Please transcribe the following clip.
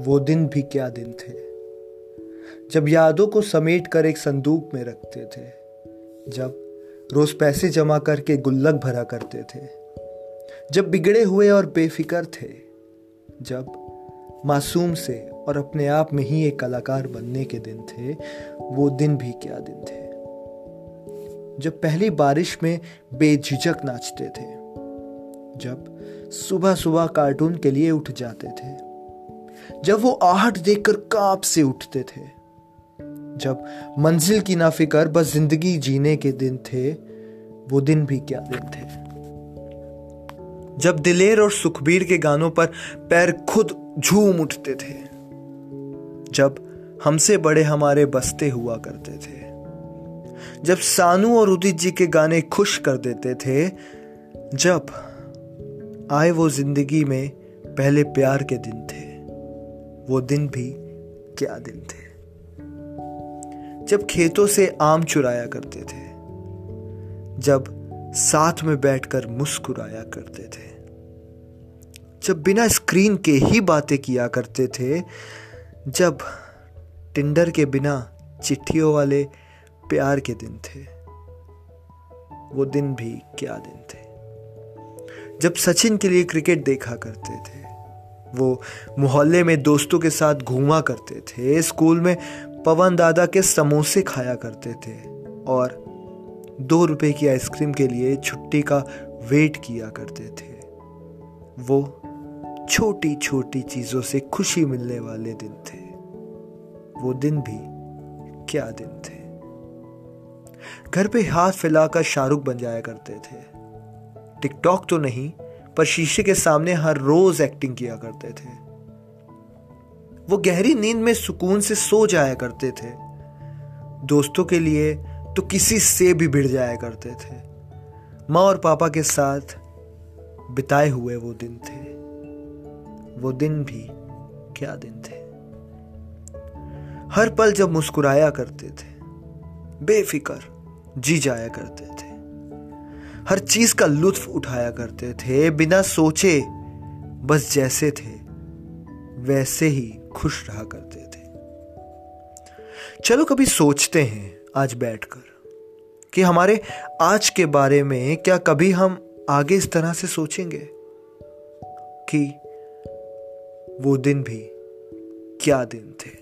वो दिन भी क्या दिन थे। जब यादों को समेट कर एक संदूक में रखते थे, जब रोज पैसे जमा करके गुल्लक भरा करते थे, जब बिगड़े हुए और बेफिक्र थे, जब मासूम से और अपने आप में ही एक कलाकार बनने के दिन थे, वो दिन भी क्या दिन थे। जब पहली बारिश में बेझिझक नाचते थे, जब सुबह सुबह कार्टून के लिए उठ जाते थे जब वो आहट देखकर काँप से उठते थे। जब मंजिल की ना फिकर, बस ज़िंदगी जीने के दिन थे, वो दिन भी क्या दिन थे। जब दिलेर और सुखबीर के गानों पर पैर खुद झूम उठते थे, जब हमसे बड़े हमारे बसते हुआ करते थे, जब सानू और उदित जी के गाने खुश कर देते थे, जब आए वो ज़िंदगी में पहले प्यार के दिन थे। वो दिन भी क्या दिन थे? जब खेतों से आम चुराया करते थे, जब साथ में बैठकर मुस्कुराया करते थे, जब बिना स्क्रीन के ही बातें किया करते थे, जब टिंडर के बिना चिट्ठियों वाले प्यार के दिन थे, वो दिन भी क्या दिन थे? जब सचिन के लिए क्रिकेट देखा करते थे वो मोहल्ले में दोस्तों के साथ घूमा करते थे, स्कूल में पवन दादा के समोसे खाया करते थे और दो रुपए की आइसक्रीम के लिए छुट्टी का वेट किया करते थे। वो छोटी छोटी चीज़ों से खुशी मिलने वाले दिन थे। वो दिन भी क्या दिन थे? घर पे हाथ फैलाकर शाहरुख बन जाया करते थे। टिकटॉक तो नहीं पर शीशे के सामने हर रोज एक्टिंग किया करते थे। वो गहरी नींद में सुकून से सो जाया करते थे। दोस्तों के लिए तो किसी से भी भिड़ जाया करते थे। माँ और पापा के साथ बिताए हुए वो दिन थे। वो दिन भी क्या दिन थे। हर पल जब मुस्कुराया करते थे, बेफिक्र जी जाया करते थे। हर चीज़ का लुत्फ उठाया करते थे, बिना सोचे, बस जैसे थे, वैसे ही खुश रहा करते थे। चलो कभी सोचते हैं आज बैठकर कि हमारे आज के बारे में क्या कभी हम आगे इस तरह से सोचेंगे कि वो दिन भी क्या दिन थे।